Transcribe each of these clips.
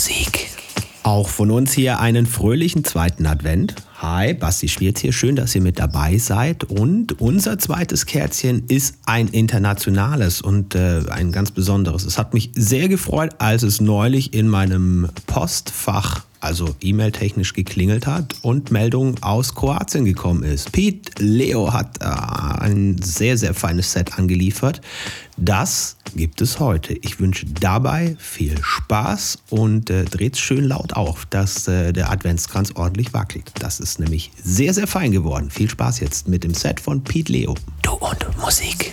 Musik. Auch von uns hier einen fröhlichen zweiten Advent. Hi, Basti Schwierz hier. Schön, dass ihr mit dabei seid. Und unser zweites Kerzchen ist ein internationales und äh, ein ganz besonderes. Es hat mich sehr gefreut, als es neulich in meinem Postfach also E-Mail-technisch geklingelt hat und Meldung aus Kroatien gekommen ist. Pete Leo hat äh, ein sehr, sehr feines Set angeliefert. Das gibt es heute. Ich wünsche dabei viel Spaß und äh, dreht schön laut auf, dass äh, der Adventskranz ordentlich wackelt. Das ist nämlich sehr, sehr fein geworden. Viel Spaß jetzt mit dem Set von Pete Leo. Du und Musik.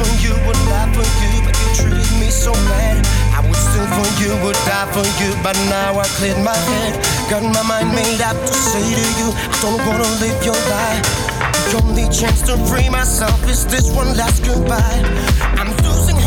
For you, would lie for you, but you treated me so bad. I would steal for you, would die for you, but now I cleared my head. Got my mind made up to say to you, I don't wanna live your life. The only chance to free myself is this one last goodbye. I'm losing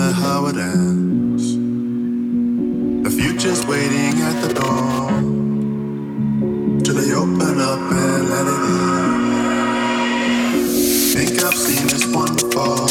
matter how it ends. The future's waiting at the door. Till they open up and let it in. Think I've seen this one before.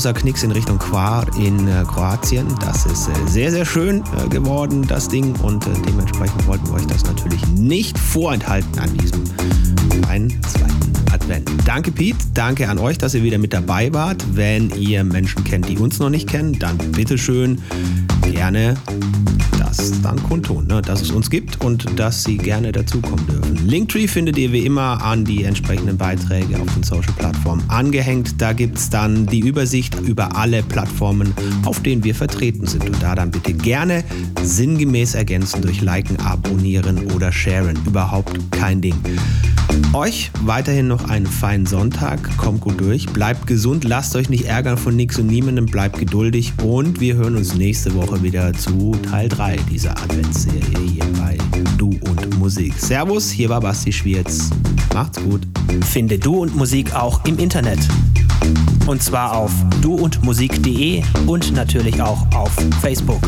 Großer Knicks in Richtung Quar in äh, Kroatien. Das ist äh, sehr, sehr schön äh, geworden, das Ding. Und dementsprechend wollten wir euch das natürlich nicht vorenthalten an diesem einen zweiten Advent. Danke, Pete. Danke an euch, dass ihr wieder mit dabei wart. Wenn ihr Menschen kennt, die uns noch nicht kennen, dann bitteschön gerne das dann kundtun, ne? dass es uns gibt und dass sie gerne dazukommen dürfen. Linktree findet ihr wie immer an die entsprechenden Beiträge auf den Social-Plattformen angehängt. Da gibt es dann die Übersicht über alle Plattformen, auf denen wir vertreten sind. Und da dann bitte gerne sinngemäß ergänzen durch Liken, Abonnieren oder Sharen. Überhaupt kein Ding. Euch weiterhin noch einen feinen Sonntag. Kommt gut durch. Bleibt gesund. Lasst euch nicht ärgern von nix und niemandem. Bleibt geduldig. Und wir hören uns nächste Woche wieder zu Teil 3 dieser Adventsserie hier bei Du und Musik. Servus, hier war Basti Schwierz. Macht's gut. Finde Du und Musik auch im Internet. Und zwar auf duundmusik.de und natürlich auch auf Facebook.